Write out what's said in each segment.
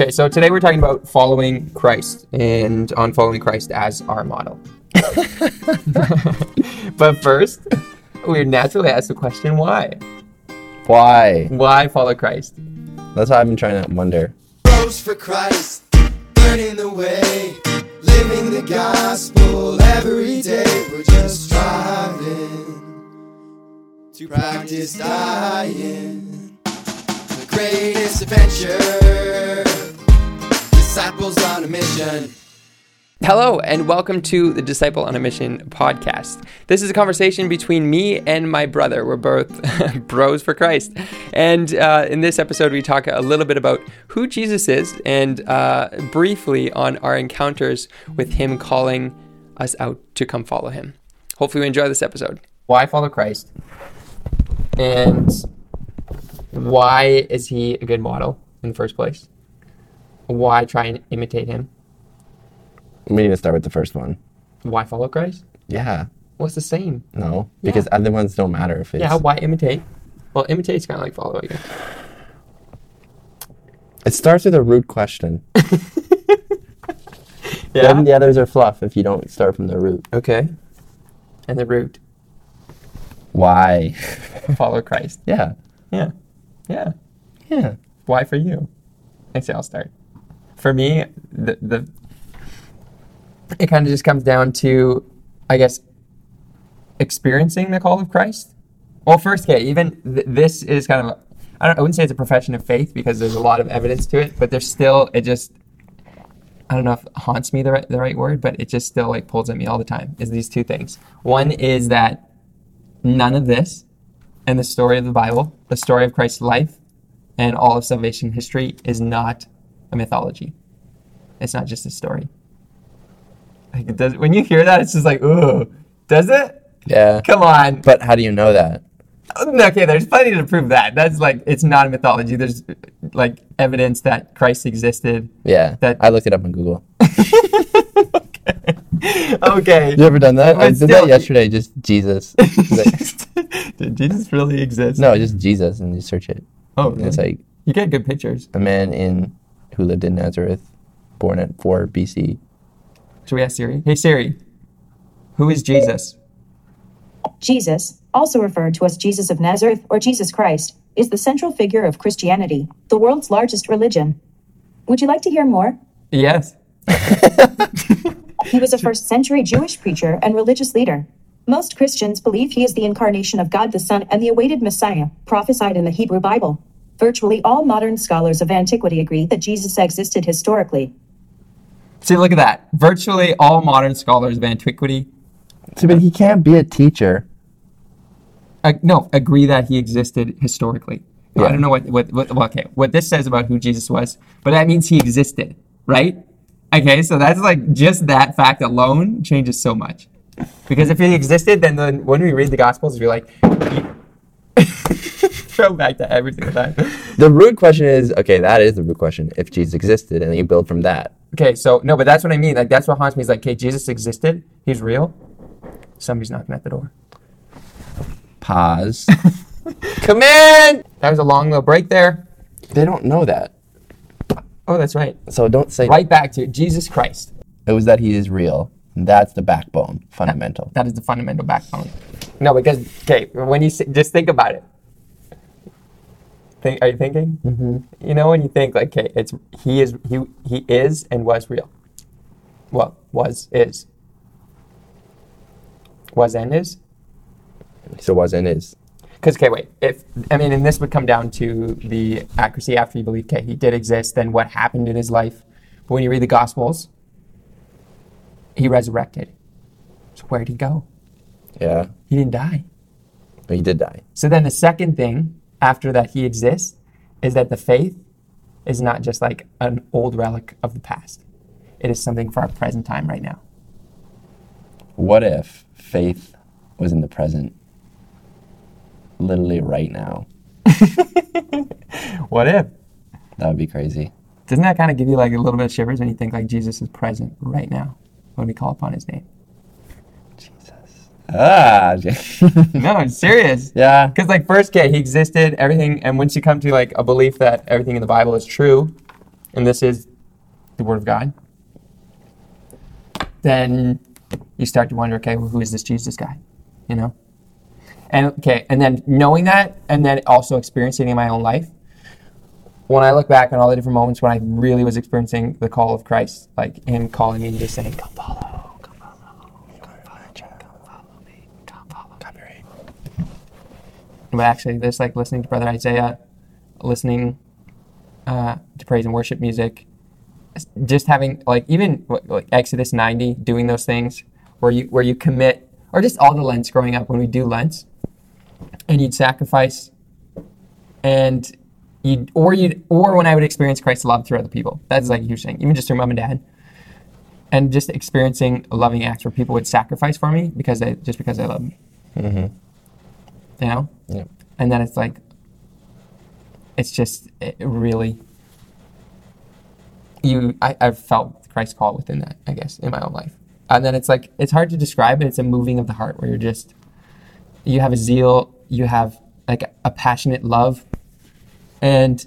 Okay, so today we're talking about following Christ and on following Christ as our model. but first, we naturally ask the question why? Why? Why follow Christ? That's what I've been trying to wonder. Rose for Christ, learning the way, living the gospel every day. We're just striving to practice dying. The greatest adventure, disciples on a mission. Hello, and welcome to the Disciple on a Mission podcast. This is a conversation between me and my brother. We're both bros for Christ. And uh, in this episode, we talk a little bit about who Jesus is and uh, briefly on our encounters with him calling us out to come follow him. Hopefully, you enjoy this episode. Why follow Christ? And why is he a good model in the first place? Why try and imitate him? We need to start with the first one. Why follow Christ? Yeah. Well, it's the same. No, because other ones don't matter if it's. Yeah, why imitate? Well, imitate's kind of like follow, I guess. It starts with a rude question. Then the others are fluff if you don't start from the root. Okay. And the root, Why? follow Christ. yeah. Yeah. Yeah. Yeah. Why for you? Actually, I'll start. For me, the the it kind of just comes down to, I guess, experiencing the call of Christ. Well, first, okay, even th- this is kind of, I don't, I wouldn't say it's a profession of faith because there's a lot of evidence to it, but there's still, it just, I don't know if haunts me the right, the right word, but it just still like pulls at me all the time. Is these two things. One is that none of this, and the story of the Bible, the story of Christ's life, and all of salvation history is not a mythology. It's not just a story. Like it does, when you hear that, it's just like, ooh, does it? Yeah. Come on. But how do you know that? Okay, there's plenty to prove that. That's like, it's not a mythology. There's like evidence that Christ existed. Yeah. That- I looked it up on Google. Okay. okay. You ever done that? I did still- that yesterday. Just Jesus. Did Jesus really exist? no, just Jesus, and you search it. Oh, And It's like you get good pictures. a man in who lived in Nazareth, born at 4 BC. Should we ask Siri? Hey Siri, who is Jesus? Jesus, also referred to as Jesus of Nazareth or Jesus Christ, is the central figure of Christianity, the world's largest religion. Would you like to hear more? Yes. He was a first century Jewish preacher and religious leader. Most Christians believe he is the incarnation of God the Son and the awaited Messiah, prophesied in the Hebrew Bible. Virtually all modern scholars of antiquity agree that Jesus existed historically. See, look at that. Virtually all modern scholars of antiquity So, but he can't be a teacher. uh, no agree that he existed historically. I don't know what, what, what well, okay what this says about who Jesus was, but that means he existed, right? Okay, so that's like just that fact alone changes so much. Because if he existed, then, then when we read the Gospels, we're like, throw back to every single time. The rude question is okay, that is the rude question. If Jesus existed, and then you build from that. Okay, so no, but that's what I mean. Like that's what haunts me. Is like, okay, Jesus existed. He's real. Somebody's knocking at the door. Pause. Come in. That was a long little break there. they don't know that. Oh, that's right. So don't say Right back to Jesus Christ. it was that he is real. That's the backbone, fundamental. That is the fundamental backbone. No, because okay, when you just think about it. Think, are you thinking? Mm-hmm. You know, when you think like, okay, it's he is he he is and was real. Well, was is. Was and is. So was and is. Because okay, wait. If I mean, and this would come down to the accuracy after you believe, okay, he did exist, then what happened in his life. But when you read the Gospels, he resurrected. So where did he go? Yeah. He didn't die. But he did die. So then the second thing after that he exists is that the faith is not just like an old relic of the past. It is something for our present time right now. What if faith was in the present? Literally right now. What if? That would be crazy. Doesn't that kind of give you like a little bit of shivers when you think like Jesus is present right now when we call upon his name? Ah. No, I'm serious. yeah. Because like first, okay, he existed, everything, and once you come to like a belief that everything in the Bible is true, and this is the Word of God, then you start to wonder, okay, well, who is this Jesus guy? You know? And okay, and then knowing that, and then also experiencing it in my own life. When I look back on all the different moments when I really was experiencing the call of Christ, like Him calling me and just saying, come follow, come follow, come follow me, come follow, come here." But actually, this like listening to Brother Isaiah, listening uh, to praise and worship music, just having like even like Exodus 90, doing those things where you where you commit, or just all the Lents growing up when we do Lents, and you'd sacrifice, and you or you or when I would experience Christ's love through other people. That's like a huge thing, even just through mom and dad, and just experiencing loving acts where people would sacrifice for me because they just because they love me. You know, Yeah. and then it's like it's just it really you I, i've felt christ's call within that i guess in my own life. And then it's like it's hard to describe but it's a moving of the heart where you're just you have a zeal you have like a passionate love and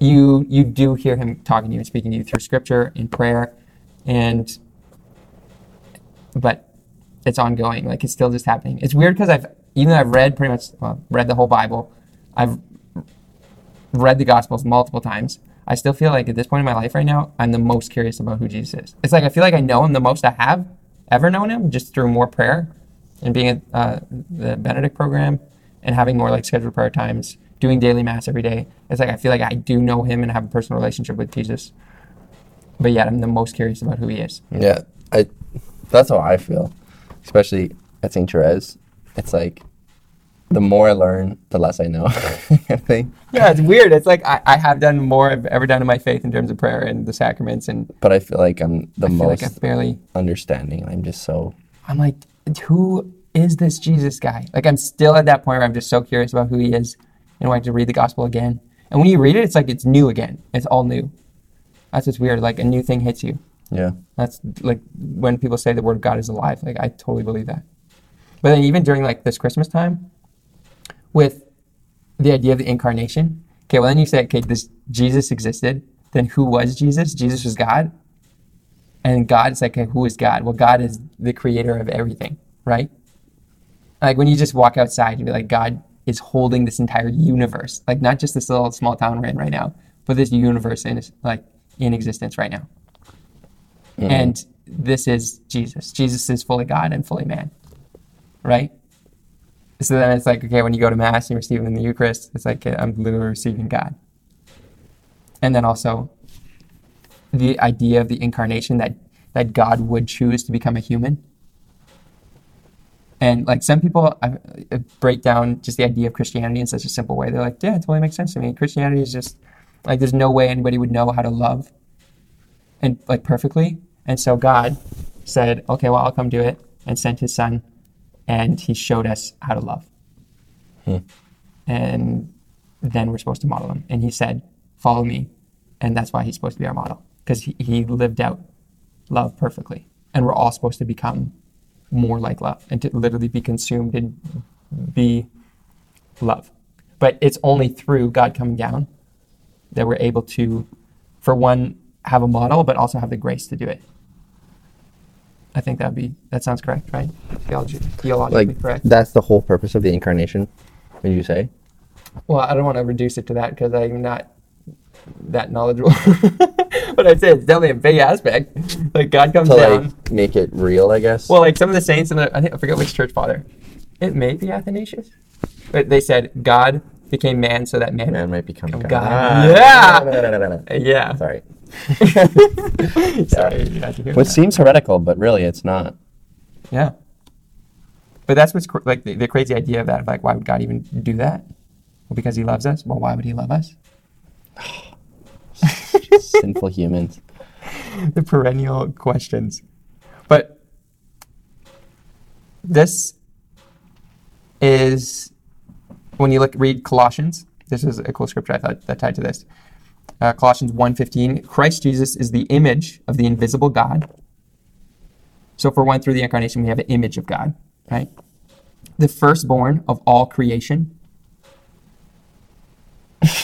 you you do hear him talking to you and speaking to you through scripture in prayer and but it's ongoing like it's still just happening. It's weird because i've even though i've read pretty much well, read the whole bible i've read the gospels multiple times i still feel like at this point in my life right now i'm the most curious about who jesus is it's like i feel like i know him the most i have ever known him just through more prayer and being at uh, the benedict program and having more like scheduled prayer times doing daily mass every day it's like i feel like i do know him and have a personal relationship with jesus but yet i'm the most curious about who he is Yeah, I. That's how I feel, especially at St. Therese. It's like the more I learn, the less I know. I think, yeah it's weird it's like I, I have done more i've ever done in my faith in terms of prayer and the sacraments and but I feel like I'm the i feel most like barely understanding. I'm just so I'm like, who is this Jesus guy? Like, I'm still at that point where I'm just so curious about who he is and wanting to read the gospel again. And when you read it, it's like it's new again. It's all new. That's what's weird. Like, a new thing hits you. yeah. That's like when people say the word of God is alive. Like, I totally believe that. But then, even during like this Christmas time, with the idea of the incarnation, okay, well, then you say, okay, this Jesus existed. Then who was Jesus? Jesus was God. And God is like, okay, who is God? Well, God is the creator of everything, right? Like when you just walk outside, you'd be like, God is holding this entire universe, like not just this little small town we're in right now, but this universe in like in existence right now. Mm-hmm. And this is Jesus. Jesus is fully God and fully man, right? So then it's like, okay, when you go to Mass and receive it in the Eucharist, it's like I'm literally receiving God. And then also the idea of the incarnation that that God would choose to become a human. And like some people break down just the idea of Christianity in such a simple way. They're like, yeah, it totally makes sense to me. Christianity is just like there's no way anybody would know how to love and like perfectly. And so God said, okay, well, I'll come do it and sent his son and he showed us how to love. Hmm. And then we're supposed to model him. And he said, follow me. And that's why he's supposed to be our model because he, he lived out love perfectly. And we're all supposed to become more like love and to literally be consumed and be love. But it's only through God coming down that we're able to, for one, have a model, but also have the grace to do it. I think that'd be that sounds correct, right? Theology, theologically Like correct. that's the whole purpose of the incarnation. Would you say? Well, I don't want to reduce it to that because I'm not that knowledgeable. but I'd say it's definitely a big aspect. Like God comes To down. like make it real, I guess. Well, like some of the saints, in the, I think I forget which church father. It may be Athanasius, but they said God became man so that man. man might become God. God. Ah, Yeah. no, no, no, no, no, no. Yeah. Sorry. Sorry, you had to hear Which that. seems heretical, but really it's not. Yeah. But that's what's cr- like the, the crazy idea of that. Of like, why would God even do that? Well, because He loves us. Well, why would He love us? Sinful humans. the perennial questions. But this is when you look read Colossians. This is a cool scripture I thought that tied to this. Uh, Colossians 1.15, Christ Jesus is the image of the invisible God. So for one, through the incarnation, we have an image of God, right? The firstborn of all creation.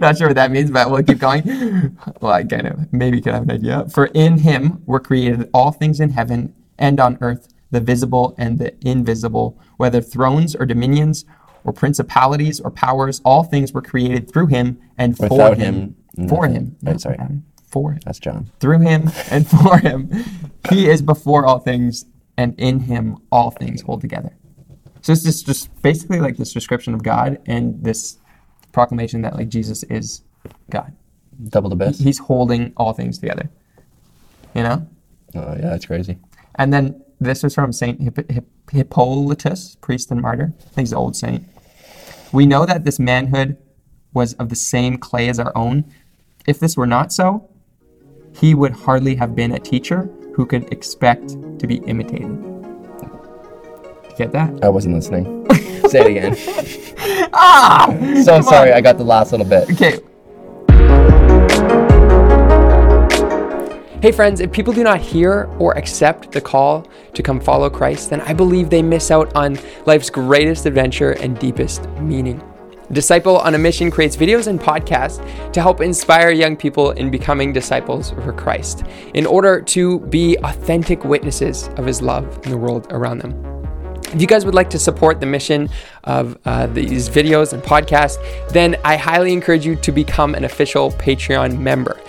Not sure what that means, but we'll keep going. Well, I kind of maybe could have an idea. For in him were created all things in heaven and on earth, the visible and the invisible, whether thrones or dominions or principalities or powers, all things were created through him and for Without him. him, For nothing. him. Right, sorry. Um, for him. That's John. Through him and for him. He is before all things, and in him all things hold together. So it's just, just basically like this description of God and this proclamation that like Jesus is God. Double the best. He's holding all things together. You know? Oh yeah, that's crazy. And then this was from Saint Hipp- Hipp- Hippolytus, priest and martyr. I think he's an old saint. We know that this manhood was of the same clay as our own. If this were not so, he would hardly have been a teacher who could expect to be imitated. You get that? I wasn't listening. Say it again. Ah! So sorry, on. I got the last little bit. Okay. Hey friends, if people do not hear or accept the call to come follow Christ, then I believe they miss out on life's greatest adventure and deepest meaning. Disciple on a Mission creates videos and podcasts to help inspire young people in becoming disciples for Christ in order to be authentic witnesses of his love in the world around them. If you guys would like to support the mission of uh, these videos and podcasts, then I highly encourage you to become an official Patreon member.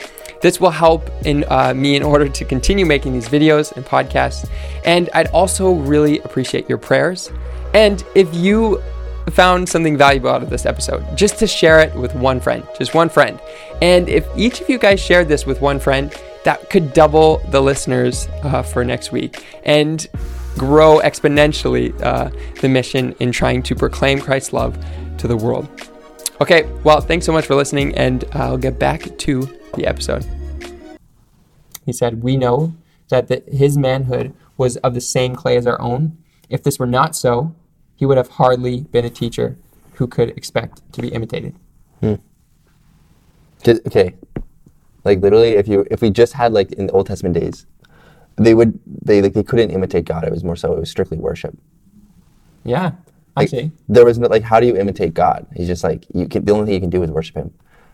This will help in uh, me in order to continue making these videos and podcasts. And I'd also really appreciate your prayers. And if you found something valuable out of this episode, just to share it with one friend, just one friend. And if each of you guys shared this with one friend, that could double the listeners uh, for next week and grow exponentially uh, the mission in trying to proclaim Christ's love to the world. Okay, well, thanks so much for listening, and I'll get back to the episode. He said, We know that the, his manhood was of the same clay as our own. If this were not so, he would have hardly been a teacher who could expect to be imitated. Hmm. Just, okay, like literally, if you if we just had like in the Old Testament days, they would they like they couldn't imitate God. It was more so it was strictly worship. Yeah, I Like, see. There was no like how do you imitate God? He's just like you can. The only thing you can do is worship Him.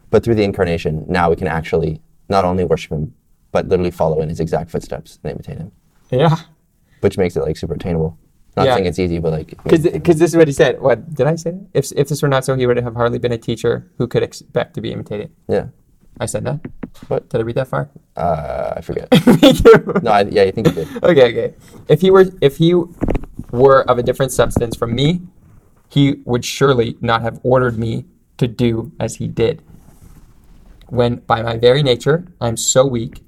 But through the incarnation, now we can actually not only worship Him, but literally follow in His exact footsteps and imitate Him, Yeah. which makes it like super attainable. Not Yeah. saying it's easy, but like Because this is what he said. What did I say? If, if this were not so, he would have hardly been a teacher who could expect to be imitated. yeah. I said that. What? Did I read that far? Uh, I forget. Me too. no, I, yeah, I think you did. okay, okay. If he were if he were of a different substance from me, he would surely not have ordered me to do as he did. When by my very nature I am so weak,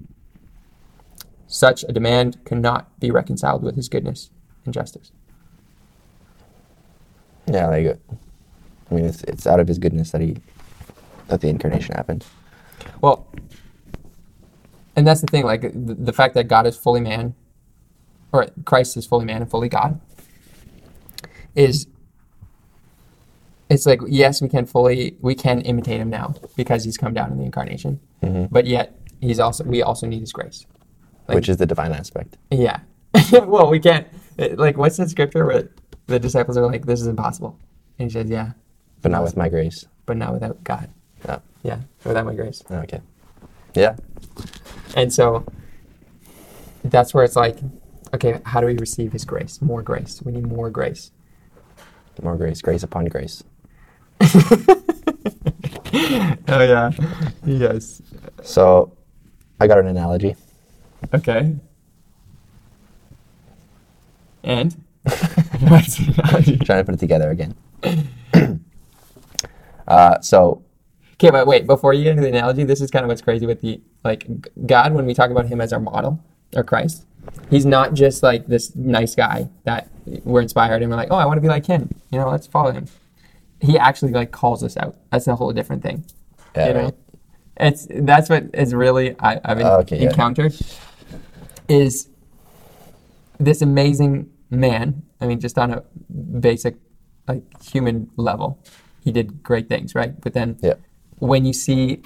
such a demand cannot be reconciled with his goodness and justice. Yeah, there you go. I mean, it's it's out of His goodness that He that the incarnation happened. Well, and that's the thing, like the, the fact that God is fully man, or Christ is fully man and fully God, is it's like yes, we can fully we can imitate him now because he's come down in the incarnation, mm-hmm. but yet he's also we also need his grace. Like- which is the divine aspect. Yeah. well, we can't. Like, what's that scripture where the disciples are like, "This is impossible," and he says, "Yeah, But not with my grace. but not without God. No. Yeah, without my grace." Oh, okay. Yeah. And so that's where it's like, okay, how do we receive His grace? More grace. We need more grace. More grace, grace upon grace. Oh yeah. Yes. So, I got an analogy. Okay. And what's analogy? Trying to put it together again. uh, so, Okay, but wait, before you get into the analogy, this is kind of what's crazy with the like God when we talk about him as our model or Christ. He's not just like this nice guy that we're inspired and we're like, oh, I want to be like him. You know, let's follow him. He actually like calls us out. That's a whole different thing. yeah, you know, right. it's that's what is really I, Oh, okay, yeah. encountered is this amazing man. I mean, just on a basic like human level, he did great things, right? But then Yeah. when you see,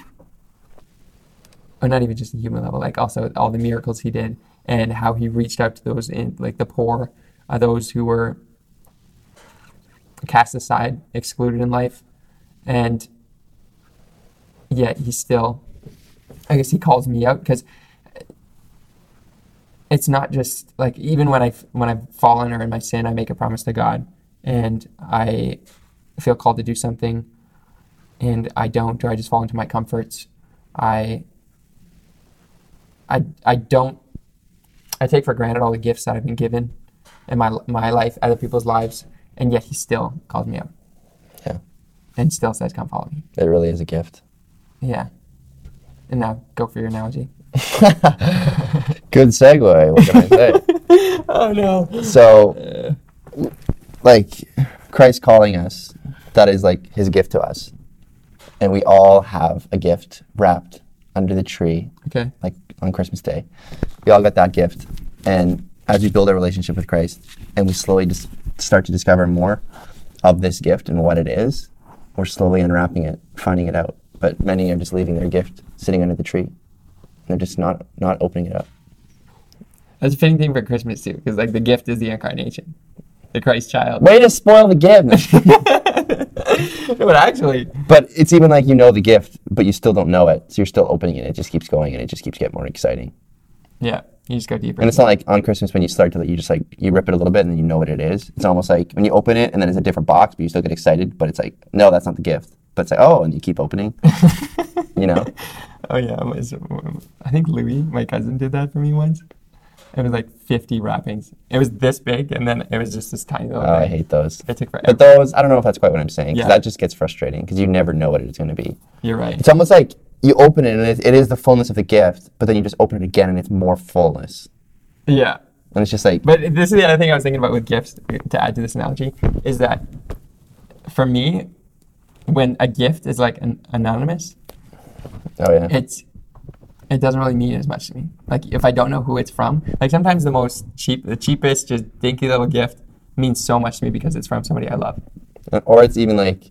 or not even just a human level, like also all the miracles he did and how he reached out to those in like the poor, uh, those who were cast aside, excluded in life, and yet he still, I guess he calls me out because it's not just like even when I when I've fallen or in my sin, I make a promise to God, and I feel called to do something, and I don't, or I just fall into my comforts. I I I don't. I take for granted all the gifts that I've been given in my my life, other people's lives, and yet he still calls me up. Yeah. and still says, "Come follow me." It really is a gift. Yeah. And now go for your analogy. Good segue. What can I say? Oh no. So, like, Christ calling us, that is like his gift to us. And we all have a gift wrapped under the tree, Okay. like on Christmas Day. We all got that gift. And as we build our relationship with Christ and we slowly just start to discover more of this gift and what it is, we're slowly unwrapping it, finding it out. But many are just leaving their gift sitting under the tree. They're just not not opening it up. That's a fitting thing for Christmas too, because like the gift is the incarnation, the Christ child. Way to spoil the gift. but actually, But it's even like you know the gift, but you still don't know it. So you're still opening it. It just keeps going and it just keeps getting more exciting. yeah, you just go deeper. And it's not like on Christmas when you start to, you just like, you rip it a little bit and then you know what it is. It's almost like when you open it and then it's a different box, but you still get excited, but it's like, no, that's not the gift. But it's like, oh, and you keep opening. you know? oh yeah, I think Louis, my cousin, did that for me once. It was like 50 wrappings. It was this big, and then it was just this tiny little Oh, I hate those. It took forever. But those, I don't know if that's quite what I'm saying, Yeah. that just gets frustrating because you never know what it's going to be. You're right. It's almost like you open it and it, it is the fullness of the gift, but then you just open it again and it's more fullness. Yeah. And it's just like, But this is the other thing I was thinking about with gifts, to add to this analogy, is that for me, when a gift is like an anonymous, oh yeah. it's it doesn't really mean as much to me. Like if I don't know who it's from, like sometimes the most cheap, the cheapest, just dinky little gift means so much to me because it's from somebody I love. or it's even like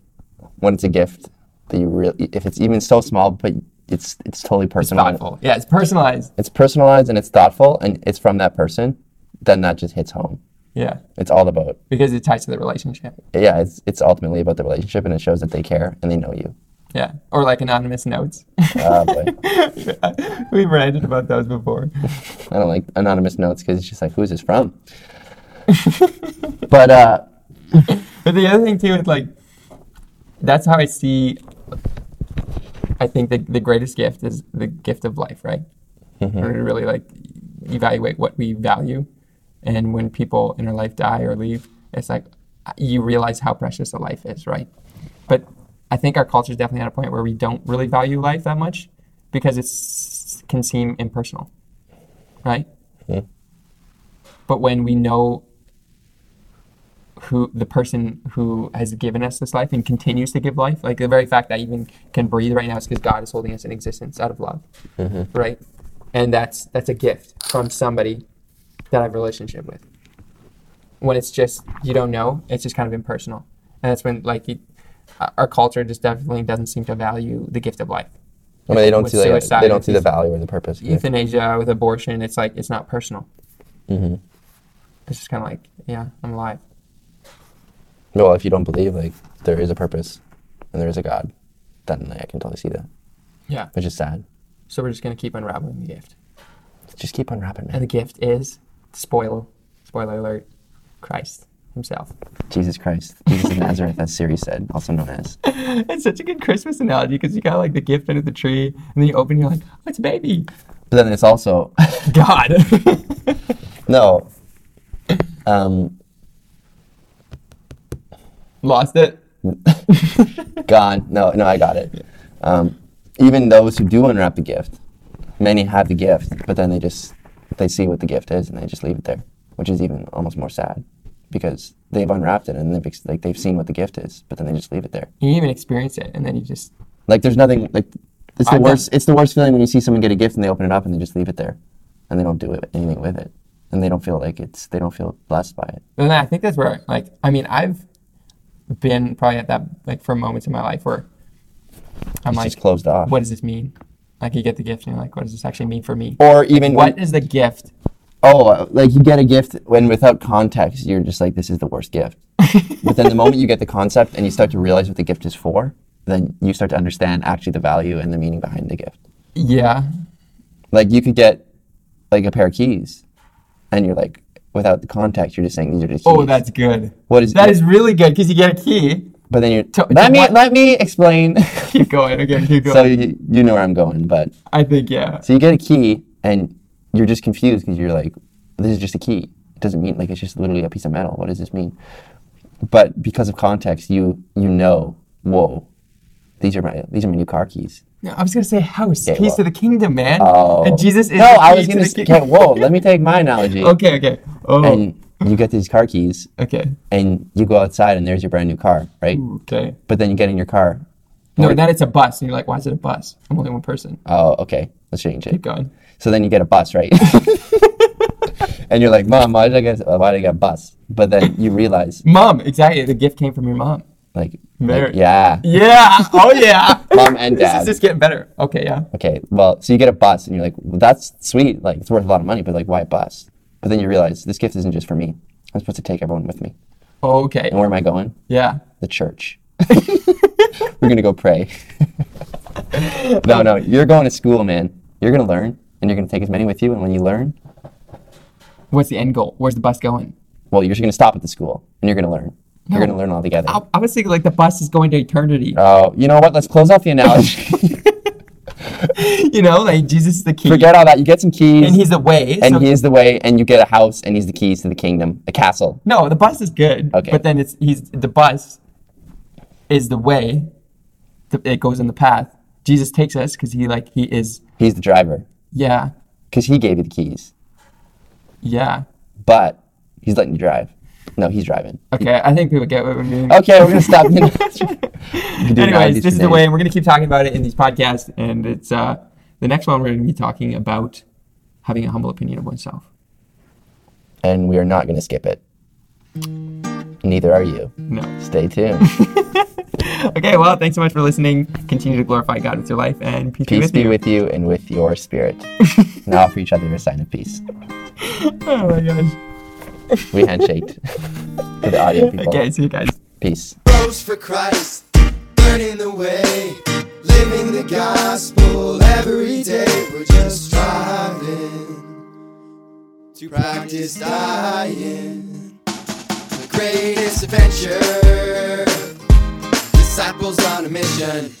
when it's a gift that you really if it's even so small but it's it's totally It's personal thoughtful. Yeah, it's personalized. it's personalized and it's thoughtful and it's from that person then that just hits home Yeah, it's all about because it ties to the relationship. yeah it's it's ultimately about the relationship and it shows that they care and they know you Yeah, or like anonymous notes. oh boy We've ranted about those before. i don't like anonymous notes because it's just like who's this from but uh But the other thing too is like, that's how I see. I think the the greatest gift is the gift of life, right? Mm-hmm. Or to really like evaluate what we value, and when people in our life die or leave, it's like you realize how precious a life is, right? But I think our culture is definitely at a point where we don't really value life that much because it can seem impersonal, right? Mm-hmm. But when we know who the person who has given us this life and continues to give life, like the very fact that I even can breathe right now is because God is holding us in existence out of love, right? And that's that's a gift from somebody that I have a relationship with. When it's just you don't know, it's just kind of impersonal, and that's when like it, our culture just definitely doesn't seem to value the gift of life. I mean, they don't With see like, they don't see the value or the purpose euthanasia with abortion. It's like it's not personal. Mhm. It's just kind of like yeah, I'm alive. Well if you don't believe like there is a purpose and there is a god then i can totally see that Yeah. which is sad So we're just gonna keep unraveling the gift. just keep unwrapping And the gift is, spoiler, spoiler alert, Christ himself. jesus christ jesus of nazareth as siri said also known as it's such a good Christmas analogy because you got like the gift under the tree, and then you open, you're like, oh, it's a baby. But then it's also God. no. Um, Lost it. gone. No, no, I got it. Um, even those who do unwrap the gift, many have the gift, but then they just they see what the gift is and they just leave it there, which is even almost more sad because they've unwrapped it and they've like they've seen what the gift is, but then they just leave it there. You even experience it, and then you just Like there's nothing like it's the I worst. It's the worst feeling when you see someone get a gift and they open it up and they just leave it there, and they don't do it, anything with it, and they don't feel like it's they don't feel blessed by it. And I think that's where, like, I mean, I've been probably at that, like, for moments in my life where I'm It's like, just closed off. what does this mean? Like, you get the gift and you're like, what does this actually mean for me? Or even when- What is the gift? oh, uh, like you get a gift when without context, you're just like, this is the worst gift. but then the moment you get the concept and you start to realize what the gift is for, then you start to understand actually the value and the meaning behind the gift. Yeah. Like you could get like a pair of keys, and you're like, without the context, you're just saying these are just oh, keys. Oh, that's good. What is- that? Is really good because you get a key. But then you're To- let to me what- let me explain. Keep going. Okay, keep going. so you, you know where I'm going, but I think yeah. so you get a key and you're just confused because you're like, this is just a key. It doesn't mean like it's just literally a piece of metal. What does this mean? But because of context, you you know, whoa, these are my these are my new car keys. No, I was gonna say house, Okay, keys well- to the kingdom, man. Oh. And Jesus is no, I was gonna say, kingdom. whoa. Let me take my analogy. Okay, okay. Oh, And you get these car keys, okay, and you go outside, and there's your brand new car, right? okay. But then you get in your car. No, then it's a bus, and you're like, why is it a bus? I'm only one person. Oh, okay. Let's change it. Keep going. So then you get a bus, right? and you're like, Mom, why did I get why did I get a bus? But then you realize, Mom, exactly. The gift came from your mom. Like, like, yeah, Yeah. Oh yeah. Mom and dad. This is just getting better. Okay, yeah. okay. Well, so you get a bus, and you're like, well, that's sweet. Like, it's worth a lot of money, but like, why a bus? But then you realize this gift isn't just for me. I'm supposed to take everyone with me. Okay. And where am I going? Yeah. The church. We're gonna go pray. no, no, you're going to school, man. You're gonna learn, and you're gonna take as many with you. And when you learn, What's the end goal? Where's the bus going? well, you're just gonna stop at the school, and you're gonna learn. You're gonna learn all together. I, I was thinking like the bus is going to eternity. Oh, you know what? Let's close off the analogy. you know, like Jesus is the key, Forget all that. You get some keys, and he's the way. and so- he is the way, and you get a house, and he's the keys to the kingdom, a castle. no, the bus is good. Okay. But then it's he's the bus is the way. It goes in the path. Jesus takes us because he like he is. He's the driver Yeah. because he gave you the keys, Yeah. but he's letting you drive. No, he's driving. Okay, I think people get what we're doing. Okay, we're gonna stop. the analogy. You can do Anyways, this is the way, and we're gonna keep talking about it in these podcasts. And it's uh, the next one we're gonna be talking about having a humble opinion of oneself. and we are not gonna skip it. Neither are you. No. Stay tuned. Okay, well, thanks so much for listening. Continue to glorify God with your life, and peace, be with be you. with you and with your spirit. now offer each other a sign of peace. Oh my gosh. We handshaked to the audio people. Okay, see you guys. Peace. Rose for Christ, learning the way, living the gospel every day. We're just striving to practice dying. The greatest adventure, disciples on a mission.